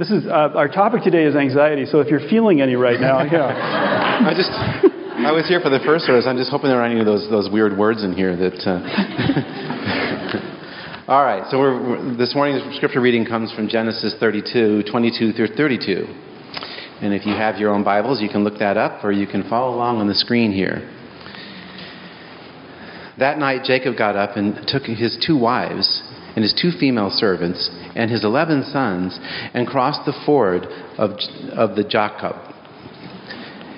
This is uh, our topic today is anxiety. So if you're feeling any right now, yeah. I just I was here for the first service. I'm just hoping there aren't any of those those weird words in here that. Uh... All right. So we're, we're, this morning's scripture reading comes from Genesis 32, 22 through 32. And if you have your own Bibles, you can look that up, or you can follow along on the screen here. That night, Jacob got up and took his two wives and his two female servants and his eleven sons and crossed the ford of, of the Jabbok.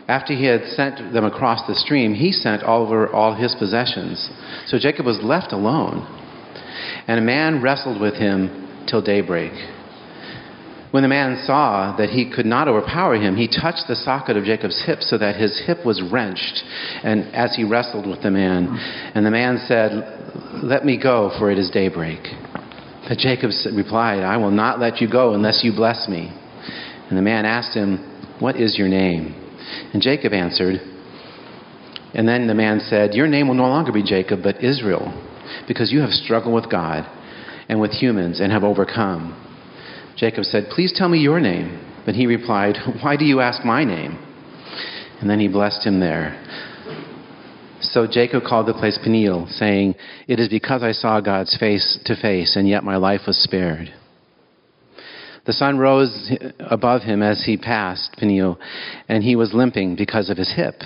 After he had sent them across the stream, he sent over all his possessions. So Jacob was left alone, and a man wrestled with him till daybreak. When the man saw that he could not overpower him, he touched the socket of Jacob's hip so that his hip was wrenched, and as he wrestled with the man, and the man said, "Let me go, for it is daybreak." But Jacob replied, "I will not let you go unless you bless me." And the man asked him, "What is your name?" And Jacob answered, and then the man said, "Your name will no longer be Jacob, but Israel, because you have struggled with God and with humans and have overcome." Jacob said, Please tell me your name. But he replied, Why do you ask my name? And then he blessed him there. So Jacob called the place Peniel, saying, It is because I saw God's face to face, and yet my life was spared. The sun rose above him as he passed Peniel, and he was limping because of his hip.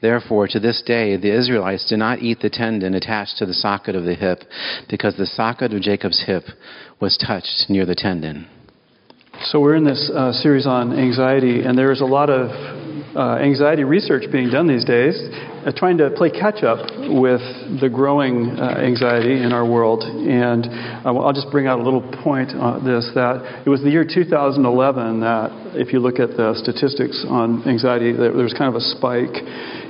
Therefore, to this day, the Israelites do not eat the tendon attached to the socket of the hip, because the socket of Jacob's hip was touched near the tendon. So, we're in this uh, series on anxiety, and there is a lot of uh, anxiety research being done these days, uh, trying to play catch up with the growing uh, anxiety in our world. And uh, I'll just bring out a little point on this that it was the year 2011 that, if you look at the statistics on anxiety, there was kind of a spike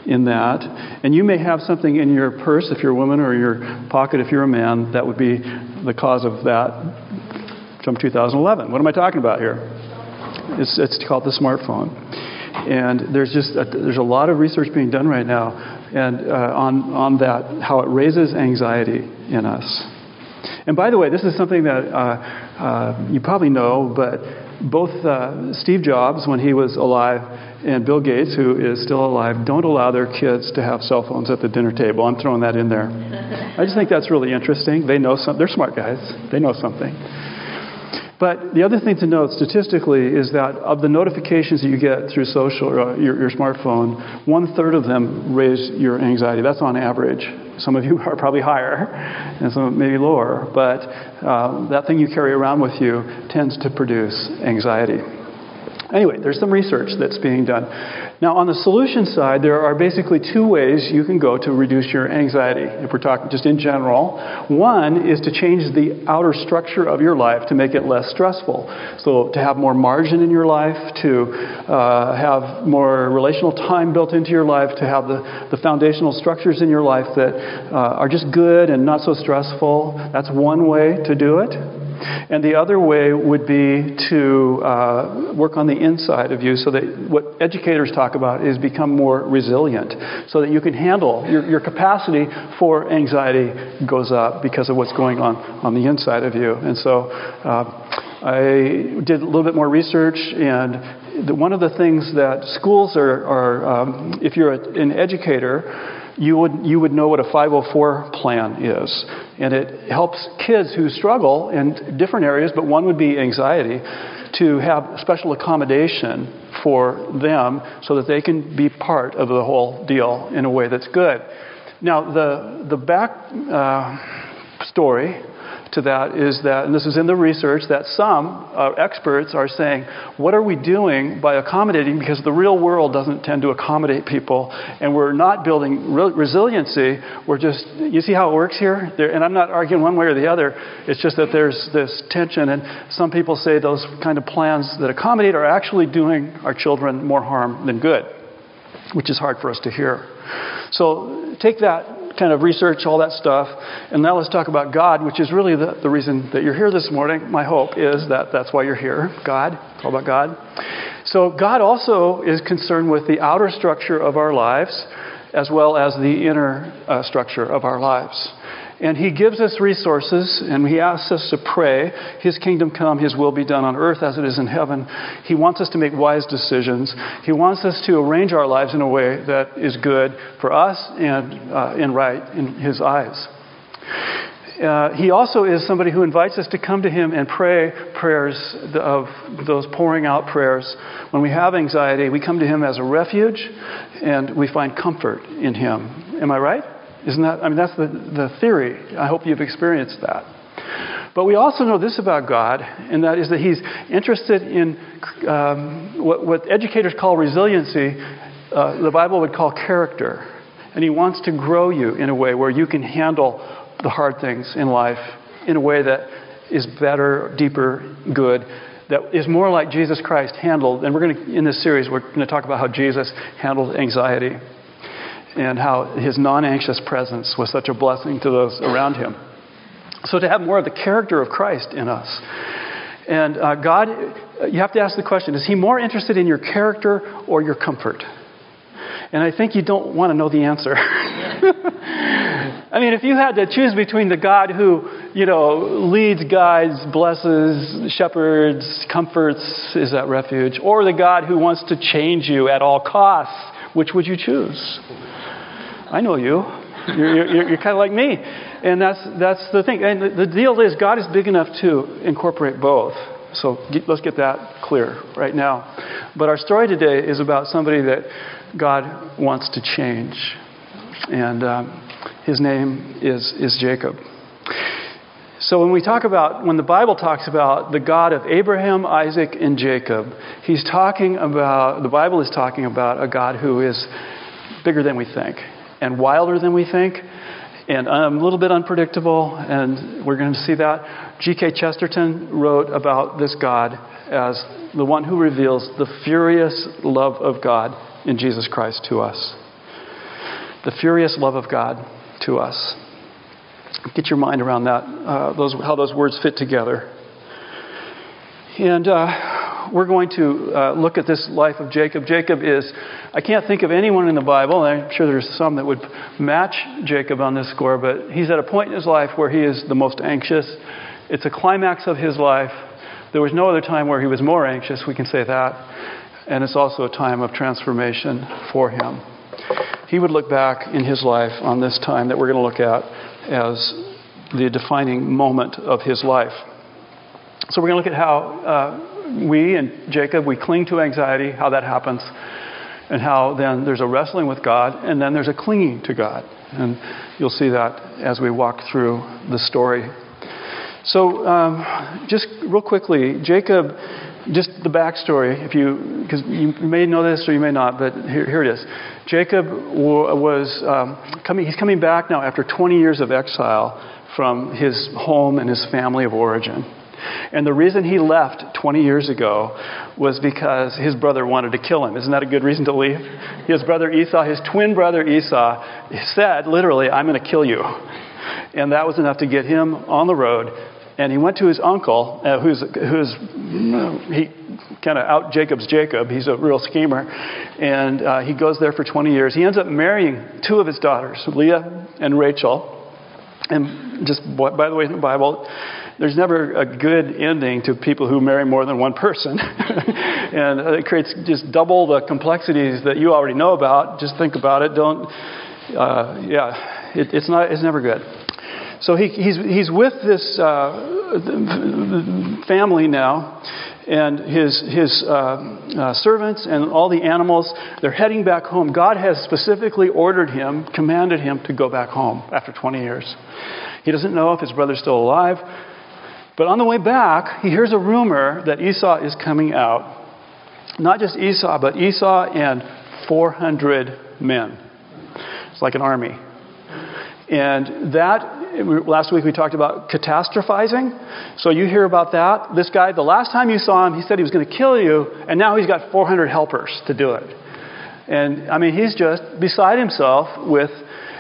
in that. And you may have something in your purse if you're a woman or your pocket if you're a man that would be the cause of that from 2011. What am I talking about here? It's, it's called the smartphone. And there's just a, there's a lot of research being done right now and uh, on, on that, how it raises anxiety in us. And by the way, this is something that uh, uh, you probably know, but both uh, Steve Jobs, when he was alive, and Bill Gates, who is still alive, don't allow their kids to have cell phones at the dinner table. I'm throwing that in there. I just think that's really interesting. They know some, they're smart guys. They know something. But the other thing to note statistically is that of the notifications that you get through social or uh, your, your smartphone, one third of them raise your anxiety. That's on average. Some of you are probably higher, and some maybe lower. But uh, that thing you carry around with you tends to produce anxiety. Anyway, there's some research that's being done. Now, on the solution side, there are basically two ways you can go to reduce your anxiety, if we're talking just in general. One is to change the outer structure of your life to make it less stressful. So, to have more margin in your life, to uh, have more relational time built into your life, to have the, the foundational structures in your life that uh, are just good and not so stressful. That's one way to do it. And the other way would be to uh, work on the inside of you so that what educators talk about is become more resilient so that you can handle your, your capacity for anxiety goes up because of what's going on on the inside of you. And so uh, I did a little bit more research and one of the things that schools are, are um, if you're an educator, you would, you would know what a 504 plan is. And it helps kids who struggle in different areas, but one would be anxiety, to have special accommodation for them so that they can be part of the whole deal in a way that's good. Now, the, the back uh, story to that is that, and this is in the research, that some uh, experts are saying, what are we doing by accommodating? Because the real world doesn't tend to accommodate people, and we're not building re- resiliency. We're just, you see how it works here? There, and I'm not arguing one way or the other. It's just that there's this tension, and some people say those kind of plans that accommodate are actually doing our children more harm than good, which is hard for us to hear. So take that kind of research all that stuff. And now let's talk about God, which is really the, the reason that you're here this morning. My hope is that that's why you're here. God. It's all about God. So God also is concerned with the outer structure of our lives as well as the inner uh, structure of our lives. And he gives us resources, and he asks us to pray, His kingdom come, His will be done on earth as it is in heaven. He wants us to make wise decisions. He wants us to arrange our lives in a way that is good for us and, uh, and right in His eyes. Uh, he also is somebody who invites us to come to him and pray prayers of those pouring out prayers. When we have anxiety, we come to him as a refuge and we find comfort in him. Am I right? Isn't that, I mean, that's the, the theory. I hope you've experienced that. But we also know this about God, and that is that He's interested in um, what, what, educators call resiliency, uh, the Bible would call character. And He wants to grow you in a way where you can handle the hard things in life in a way that is better, deeper, good, that is more like Jesus Christ handled. And we're going to, in this series, we're going to talk about how Jesus handled anxiety and how his non anxious presence was such a blessing to those around him. So, to have more of the character of Christ in us. And uh, God, you have to ask the question is he more interested in your character or your comfort? And I think you don't want to know the answer. I mean, if you had to choose between the God who, you know, leads, guides, blesses, shepherds, comforts, is that refuge, or the God who wants to change you at all costs, which would you choose? I know you. You're, you're, you're kind of like me. And that's, that's the thing. And the, deal is, God is big enough to incorporate both. So get, let's get that clear right now. But our story today is about somebody that God wants to change. And um, his name is, is Jacob. So when we talk about, when the Bible talks about the God of Abraham, Isaac, and Jacob, he's talking about, the Bible is talking about a God who is bigger than we think and wilder than we think and a little bit unpredictable, and we're going to see that. G.K. Chesterton wrote about this God as the one who reveals the furious love of God in Jesus Christ to us. The furious love of God to us. Get your mind around that, uh, those, how those words fit together. And uh, we're going to uh, look at this life of Jacob. Jacob is, I can't think of anyone in the Bible, and I'm sure there's some that would match Jacob on this score, but he's at a point in his life where he is the most anxious. It's a climax of his life. There was no other time where he was more anxious, we can say that. And it's also a time of transformation for him. He would look back in his life on this time that we're going to look at as the defining moment of his life. So we're going to look at how uh, we and Jacob, we cling to anxiety, how that happens, and how then there's a wrestling with God, and then there's a clinging to God. And you'll see that as we walk through the story. So, um, just real quickly, Jacob, just the backstory, if you, because you may know this or you may not, but here, here it is. Jacob was um, coming, he's coming back now after 20 years of exile from his home and his family of origin. And the reason he left 20 years ago was because his brother wanted to kill him. Isn't that a good reason to leave? His brother Esau, his twin brother Esau, said, literally, I'm going to kill you. And that was enough to get him on the road. And he went to his uncle, uh, who's, who's he kind of out Jacob's Jacob. He's a real schemer. And uh, he goes there for 20 years. He ends up marrying two of his daughters, Leah and Rachel. And just by the way, in the Bible, there's never a good ending to people who marry more than one person. and it creates just double the complexities that you already know about. Just think about it. Don't, uh, yeah, it, it's, not, it's never good. So he, he's, he's with this uh, family now, and his, his uh, uh, servants and all the animals, they're heading back home. God has specifically ordered him, commanded him to go back home after 20 years. He doesn't know if his brother's still alive. But on the way back, he hears a rumor that Esau is coming out. Not just Esau, but Esau and 400 men. It's like an army. And that, last week we talked about catastrophizing. So you hear about that. This guy, the last time you saw him, he said he was going to kill you, and now he's got 400 helpers to do it. And I mean, he's just beside himself with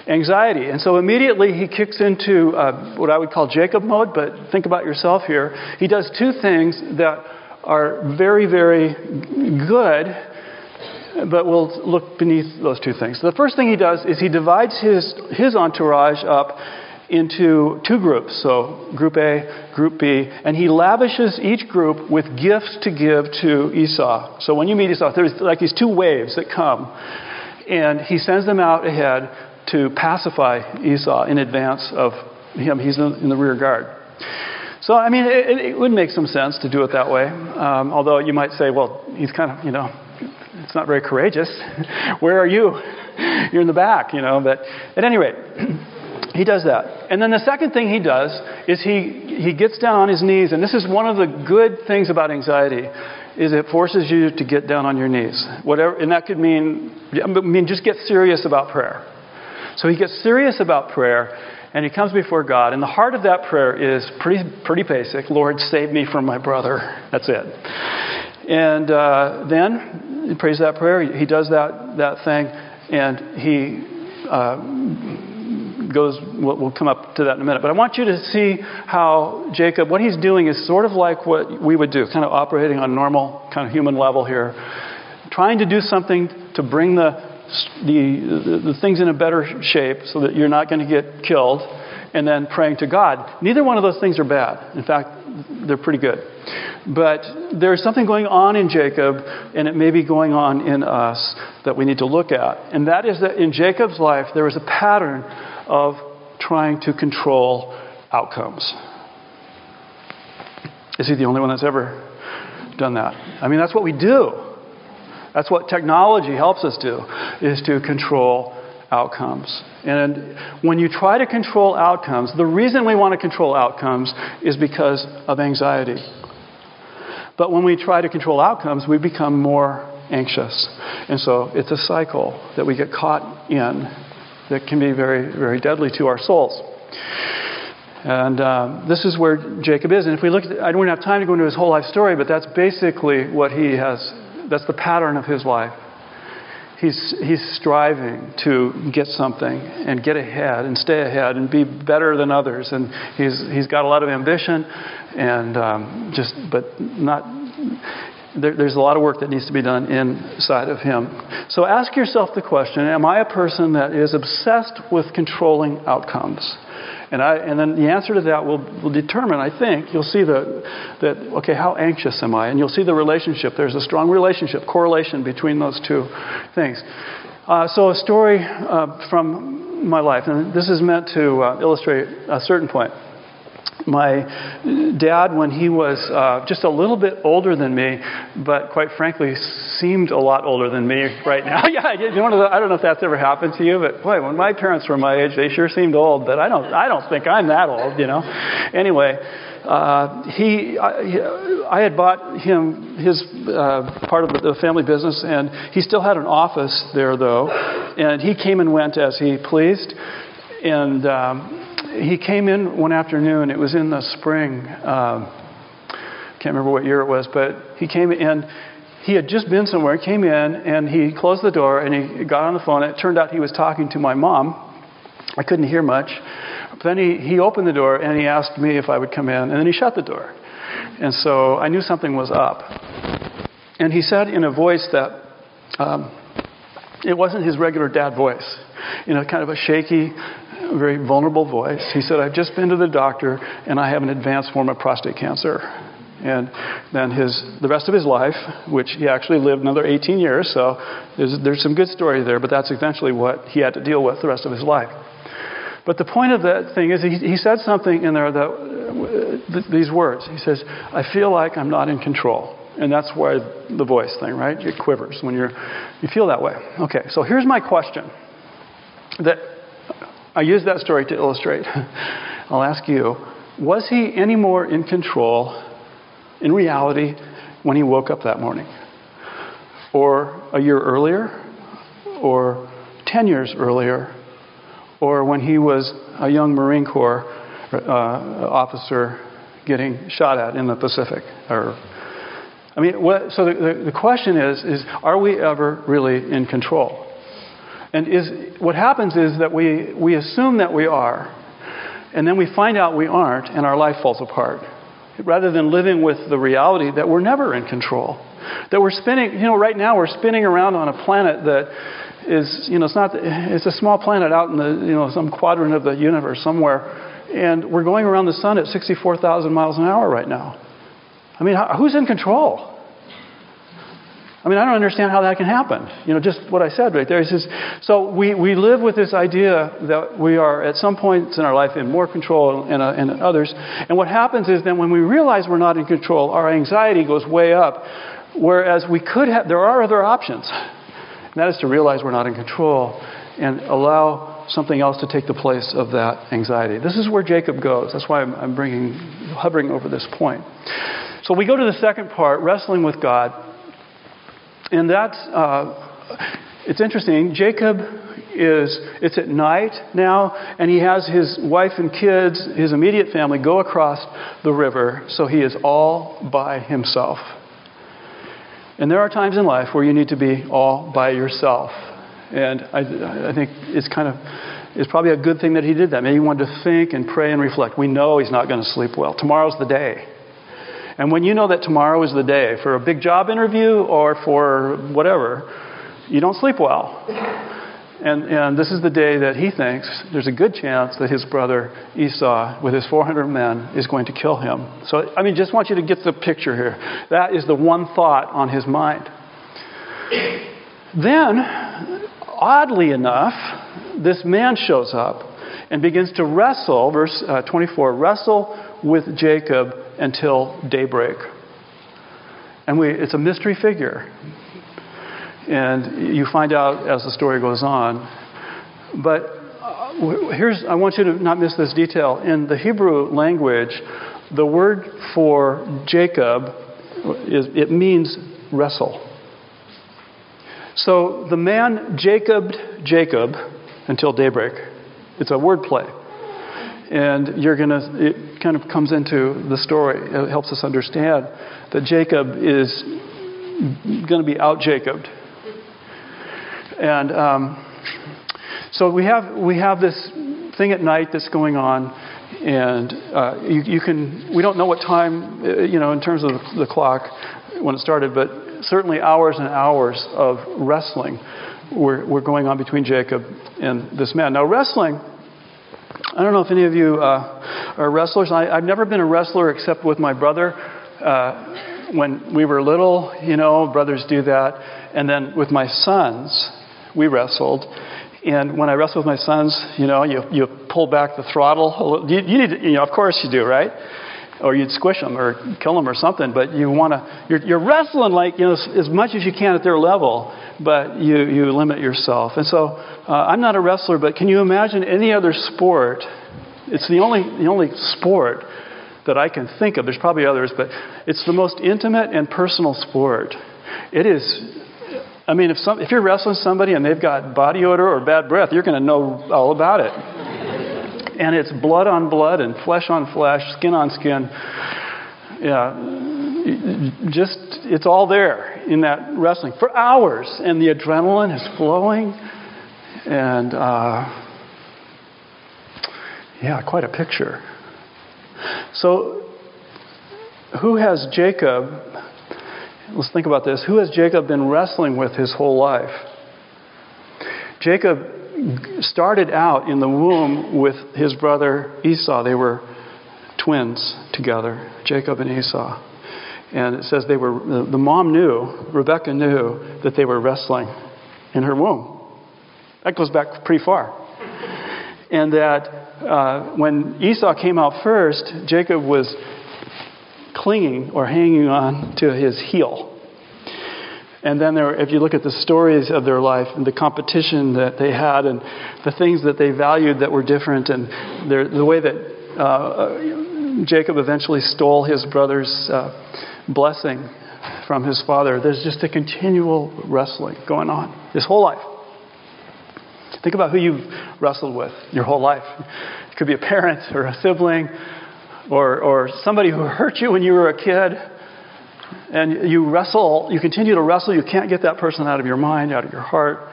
anxiety. And so immediately he kicks into uh, what I would call Jacob mode, but think about yourself here. He does two things that are very, very good, but we'll look beneath those two things. The first thing he does is he divides his, his entourage up into two groups. So, Group A, Group B, and he lavishes each group with gifts to give to Esau. So, when you meet Esau, there's like these two waves that come, and he sends them out ahead to pacify Esau in advance of him. He's in the rear guard. So, I mean, it, it would make some sense to do it that way. Um, although you might say, well, he's kind of, you know, it's not very courageous. Where are you? You're in the back, you know. But at any rate, he does that. And then the second thing he does is he, he gets down on his knees. And this is one of the good things about anxiety is it forces you to get down on your knees. Whatever, and that could mean, I mean, just get serious about prayer. So he gets serious about prayer and he comes before God. And the heart of that prayer is pretty, pretty basic Lord, save me from my brother. That's it. And uh, then he prays that prayer. He does that, that thing, and he uh, goes. We'll, we'll come up to that in a minute. But I want you to see how Jacob, what he's doing is sort of like what we would do, kind of operating on normal, kind of human level here, trying to do something to bring the the, the, the things in a better shape so that you're not going to get killed, and then praying to God. Neither one of those things are bad. In fact, they're pretty good. But there's something going on in Jacob, and it may be going on in us that we need to look at. And that is that in Jacob's life, there is a pattern of trying to control outcomes. Is he the only one that's ever done that? I mean, that's what we do. That's what technology helps us do, is to control outcomes. And when you try to control outcomes, the reason we want to control outcomes is because of anxiety. But when we try to control outcomes, we become more anxious. And so it's a cycle that we get caught in that can be very, very deadly to our souls. And um, this is where Jacob is. And if we look at, I don't have time to go into his whole life story, but that's basically what he has that's the pattern of his life. He's, he's striving to get something and get ahead and stay ahead and be better than others. And he's, he's got a lot of ambition and um, just, but not, there, there's a lot of work that needs to be done inside of him. So ask yourself the question Am I a person that is obsessed with controlling outcomes? And, I, and then the answer to that will, will determine, I think, you'll see the, that, okay, how anxious am I? And you'll see the relationship. There's a strong relationship, correlation between those two things. Uh, so, a story uh, from my life, and this is meant to uh, illustrate a certain point. My dad, when he was uh, just a little bit older than me, but quite frankly, seemed a lot older than me right now. yeah, I don't know if that's ever happened to you, but boy, when my parents were my age, they sure seemed old. But I don't, I don't think I'm that old, you know. Anyway, uh, he, I, I, had bought him his uh, part of the family business, and he still had an office there, though. And he came and went as he pleased. And um, he came in one afternoon. It was in the spring. Um, can't remember what year it was, but he came in he had just been somewhere, came in, and he closed the door and he got on the phone. It turned out he was talking to my mom. I couldn't hear much. But then he, he opened the door and he asked me if I would come in, and then he shut the door. And so I knew something was up. And he said in a voice that um, it wasn't his regular dad voice, you know, kind of a shaky, very vulnerable voice. He said, I've just been to the doctor and I have an advanced form of prostate cancer. And then his, the rest of his life, which he actually lived another 18 years, so there's, there's some good story there, but that's eventually what he had to deal with the rest of his life. But the point of that thing is he, he said something in there that, th- these words. He says, I feel like I'm not in control. And that's why the voice thing, right? It quivers when you're, you feel that way. Okay, so here's my question. That I use that story to illustrate. I'll ask you, was he any more in control in reality when he woke up that morning, or a year earlier, or 10 years earlier, or when he was a young Marine Corps uh, officer getting shot at in the Pacific. Or, I mean, what, so the, the, the question is, is are we ever really in control? And is, what happens is that we, we assume that we are, and then we find out we aren't, and our life falls apart rather than living with the reality that we're never in control. That we're spinning, you know, right now we're spinning around on a planet that is, you know, it's not, it's a small planet out in the, you know, some quadrant of the universe somewhere. And we're going around the sun at 64,000 miles an hour right now. I mean, who's in control? I mean, I don't understand how that can happen. You know, just what I said right there. He says, so we, we live with this idea that we are at some points in our life in more control and, uh, and others. And what happens is then when we realize we're not in control, our anxiety goes way up. Whereas we could have, there are other options. And that is to realize we're not in control and allow something else to take the place of that anxiety. This is where Jacob goes. That's why I'm, I'm bringing, hovering over this point. So we go to the second part, wrestling with God. And that's, uh, it's interesting. Jacob is, it's at night now, and he has his wife and kids, his immediate family, go across the river, so he is all by himself. And there are times in life where you need to be all by yourself. And I, I think it's kind of, it's probably a good thing that he did that. Maybe he wanted to think and pray and reflect. We know he's not going to sleep well. Tomorrow's the day. And when you know that tomorrow is the day for a big job interview or for whatever, you don't sleep well. And, and this is the day that he thinks there's a good chance that his brother Esau, with his 400 men, is going to kill him. So, I mean, just want you to get the picture here. That is the one thought on his mind. Then, oddly enough, this man shows up and begins to wrestle, verse uh, 24, wrestle with Jacob until daybreak. And we, it's a mystery figure. And you find out as the story goes on. But uh, here's, I want you to not miss this detail. In the Hebrew language, the word for Jacob is, it means wrestle. So the man Jacobed Jacob until daybreak. It's a word play. And you're going to, it kind of comes into the story. It helps us understand that Jacob is going to be out Jacobed. And um, so we have, we have this thing at night that's going on. And uh, you, you, can, we don't know what time, uh, you know, in terms of the clock when it started, but certainly hours and hours of wrestling were, were going on between Jacob and this man. Now, wrestling I don't know if any of you uh, are wrestlers. I, have never been a wrestler except with my brother. Uh, when we were little, you know, brothers do that. And then with my sons, we wrestled. And when I wrestle with my sons, you know, you, you pull back the throttle. You, you need, to, you know, of course you do, right? Or you'd squish them or kill them or something. But you want to, you're, you're wrestling like, you know, as, as much as you can at their level but you, you limit yourself. And so uh, I'm not a wrestler, but can you imagine any other sport? It's the only, the only sport that I can think of. There's probably others, but it's the most intimate and personal sport. It is. I mean, if, some, if you're wrestling somebody and they've got body odor or bad breath, you're going to know all about it. And it's blood on blood and flesh on flesh, skin on skin. Yeah, just it's all there in that wrestling for hours, and the adrenaline is flowing, and uh, yeah, quite a picture. So, who has Jacob? Let's think about this. Who has Jacob been wrestling with his whole life? Jacob started out in the womb with his brother Esau. They were twins together, Jacob and Esau. And it says they were, the mom knew, Rebecca knew, that they were wrestling in her womb. That goes back pretty far. And that uh, when Esau came out first, Jacob was clinging or hanging on to his heel. And then, there, if you look at the stories of their life and the competition that they had and the things that they valued that were different, and their, the way that uh, Jacob eventually stole his brother's uh, blessing from his father. There's just a continual wrestling going on his whole life. Think about who you've wrestled with your whole life. It could be a parent or a sibling or, or somebody who hurt you when you were a kid. And you wrestle, you continue to wrestle, you can't get that person out of your mind, out of your heart.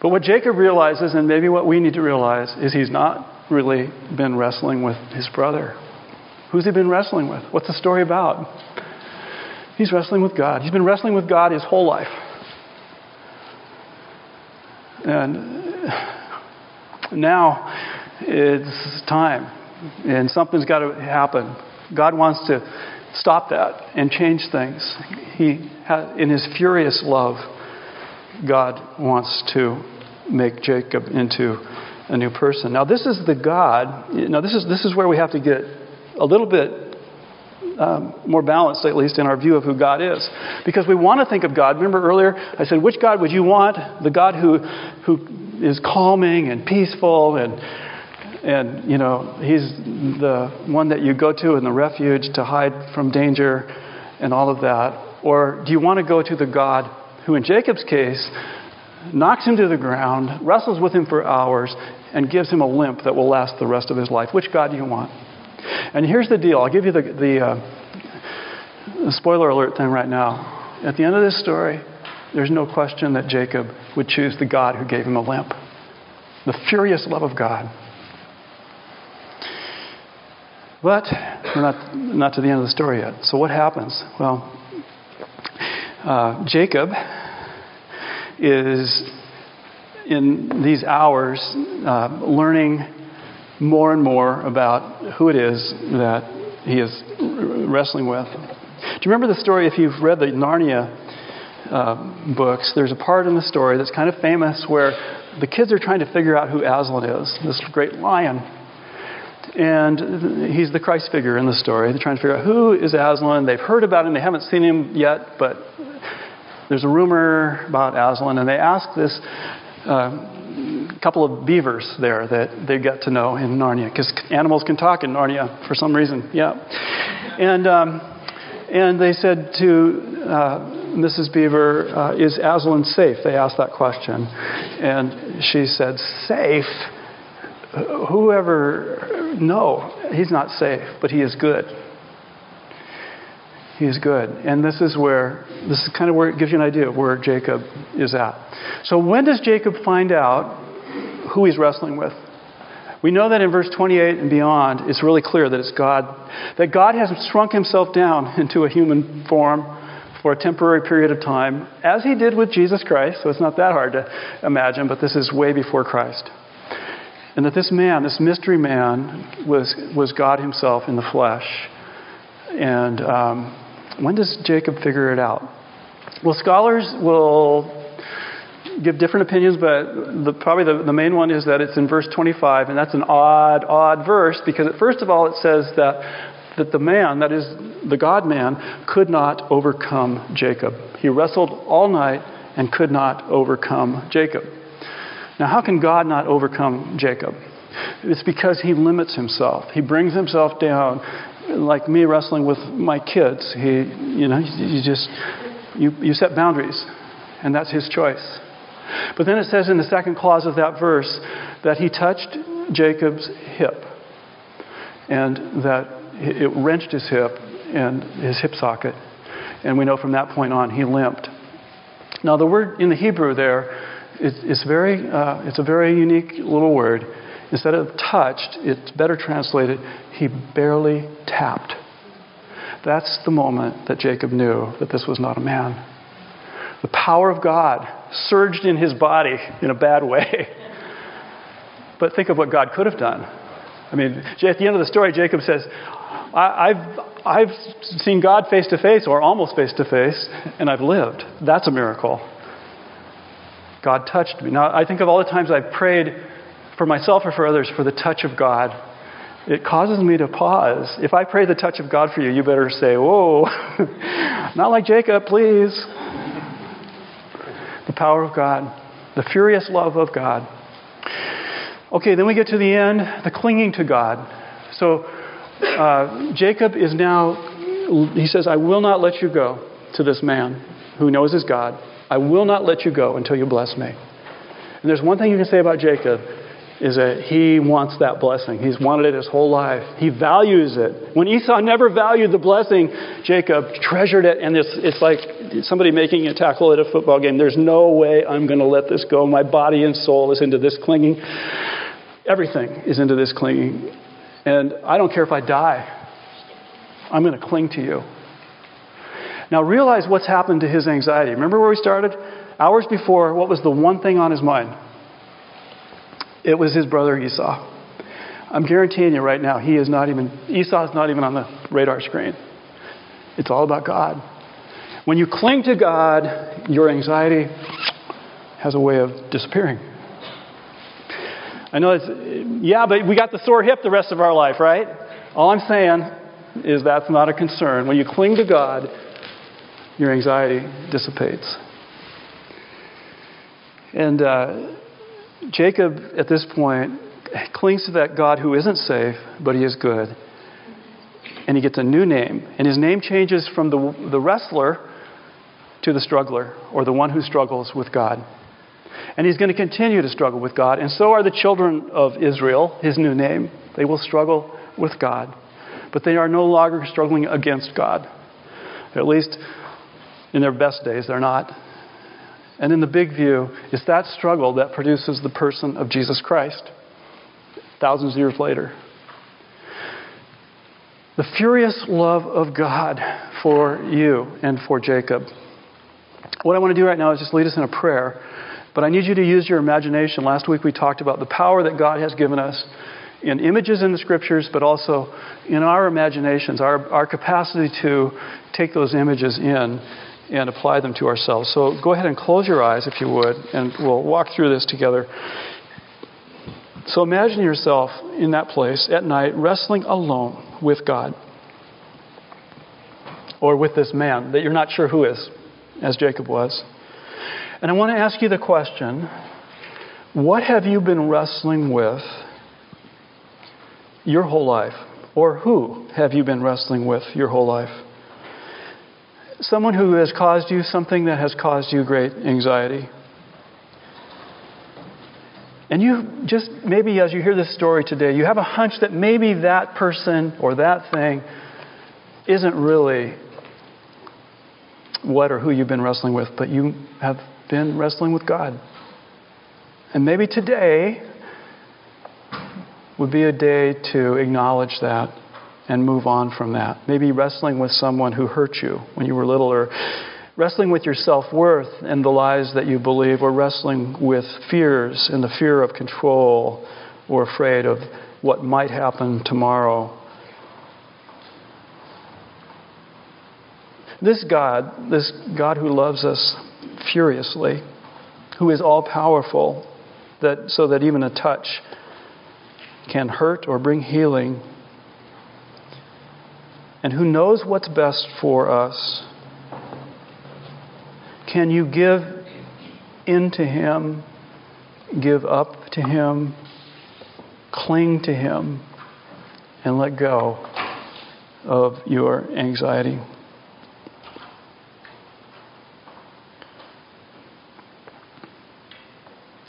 But what Jacob realizes, and maybe what we need to realize, is he's not really been wrestling with his brother. Who's he been wrestling with? What's the story about? He's wrestling with God. He's been wrestling with God his whole life. And now it's time, and something's got to happen. God wants to stop that and change things. He, in his furious love, God wants to make Jacob into a new person. Now, this is the God. Now, this is this is where we have to get a little bit um, more balanced, at least in our view of who God is, because we want to think of God. Remember earlier, I said, which God would you want? The God who who is calming and peaceful and and you know he's the one that you go to in the refuge to hide from danger and all of that or do you want to go to the god who in jacob's case knocks him to the ground wrestles with him for hours and gives him a limp that will last the rest of his life which god do you want and here's the deal i'll give you the, the, uh, the spoiler alert thing right now at the end of this story there's no question that jacob would choose the god who gave him a limp the furious love of god but we're not, not to the end of the story yet. So, what happens? Well, uh, Jacob is in these hours uh, learning more and more about who it is that he is wrestling with. Do you remember the story? If you've read the Narnia uh, books, there's a part in the story that's kind of famous where the kids are trying to figure out who Aslan is, this great lion and he's the Christ figure in the story. They're trying to figure out who is Aslan. They've heard about him, they haven't seen him yet, but there's a rumor about Aslan, and they ask this uh, couple of beavers there that they got to know in Narnia, because animals can talk in Narnia for some reason. Yeah, and um, and they said to uh, Mrs. Beaver, uh, "Is Aslan safe?" They asked that question, and she said, "Safe." whoever, no, he's not safe, but he is good. He is good. And this is where, this is kind of where it gives you an idea of where Jacob is at. So when does Jacob find out who he's wrestling with? We know that in verse 28 and beyond, it's really clear that it's God, that God has shrunk himself down into a human form for a temporary period of time, as he did with Jesus Christ. So it's not that hard to imagine, but this is way before Christ. And that this man, this mystery man, was, was God himself in the flesh. And um, when does Jacob figure it out? Well, scholars will give different opinions, but the, probably the, the main one is that it's in verse 25, and that's an odd, odd verse because, first of all, it says that, that the man, that is the God man, could not overcome Jacob. He wrestled all night and could not overcome Jacob. Now, how can God not overcome Jacob? It's because he limits himself. He brings himself down, like me wrestling with my kids. He, you know, you just you, you set boundaries, and that's his choice. But then it says in the second clause of that verse that he touched Jacob's hip, and that it wrenched his hip and his hip socket, and we know from that point on he limped. Now, the word in the Hebrew there it's, it's, very, uh, it's a very unique little word. Instead of touched, it's better translated, he barely tapped. That's the moment that Jacob knew that this was not a man. The power of God surged in his body in a bad way. but think of what God could have done. I mean, at the end of the story, Jacob says, I've, I've seen God face to face, or almost face to face, and I've lived. That's a miracle. God touched me. Now, I think of all the times I've prayed for myself or for others for the touch of God. It causes me to pause. If I pray the touch of God for you, you better say, Whoa, not like Jacob, please. The power of God, the furious love of God. Okay, then we get to the end, the clinging to God. So uh, Jacob is now, he says, I will not let you go to this man who knows his God. I will not let you go until you bless me. And there's one thing you can say about Jacob is that he wants that blessing. He's wanted it his whole life. He values it. When Esau never valued the blessing, Jacob treasured it, and it's, it's like somebody making a tackle at a football game. There's no way I'm going to let this go. My body and soul is into this clinging. Everything is into this clinging. And I don't care if I die, I'm going to cling to you. Now realize what's happened to his anxiety. Remember where we started? Hours before, what was the one thing on his mind? It was his brother Esau. I'm guaranteeing you right now, he is not even, Esau is not even on the radar screen. It's all about God. When you cling to God, your anxiety has a way of disappearing. I know it's, yeah, but we got the sore hip the rest of our life, right? All I'm saying is that's not a concern. When you cling to God, your anxiety dissipates. And uh, Jacob, at this point, clings to that God who isn't safe, but he is good. And he gets a new name. And his name changes from the, the wrestler to the struggler, or the one who struggles with God. And he's going to continue to struggle with God. And so are the children of Israel, his new name. They will struggle with God. But they are no longer struggling against God. At least in their best days, they're not. And in the big view, it's that struggle that produces the person of Jesus Christ thousands of years later. The furious love of God for you and for Jacob. What I want to do right now is just lead us in a prayer, but I need you to use your imagination. Last week we talked about the power that God has given us in images in the scriptures, but also in our imaginations, our, our capacity to take those images in and apply them to ourselves. So go ahead and close your eyes if you would, and we'll walk through this together. So imagine yourself in that place at night wrestling alone with God or with this man that you're not sure who is, as Jacob was. And I want to ask you the question what have you been wrestling with your whole life? Or who have you been wrestling with your whole life? Someone who has caused you something that has caused you great anxiety. And you just, maybe as you hear this story today, you have a hunch that maybe that person or that thing isn't really what or who you've been wrestling with, but you have been wrestling with God. And maybe today would be a day to acknowledge that and move on from that. Maybe wrestling with someone who hurt you when you were little or wrestling with your self worth and the lies that you believe, or wrestling with fears and the fear of control, or afraid of what might happen tomorrow. This God, this God who loves us furiously, who is all powerful, that, so that even a touch can hurt or bring healing, and who knows what's best for us can you give in to Him, give up to Him, cling to Him, and let go of your anxiety?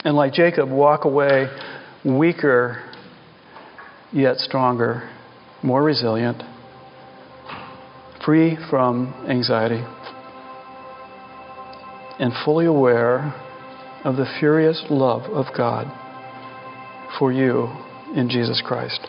And like Jacob, walk away weaker yet stronger, more resilient, free from anxiety and fully aware of the furious love of God for you in Jesus Christ.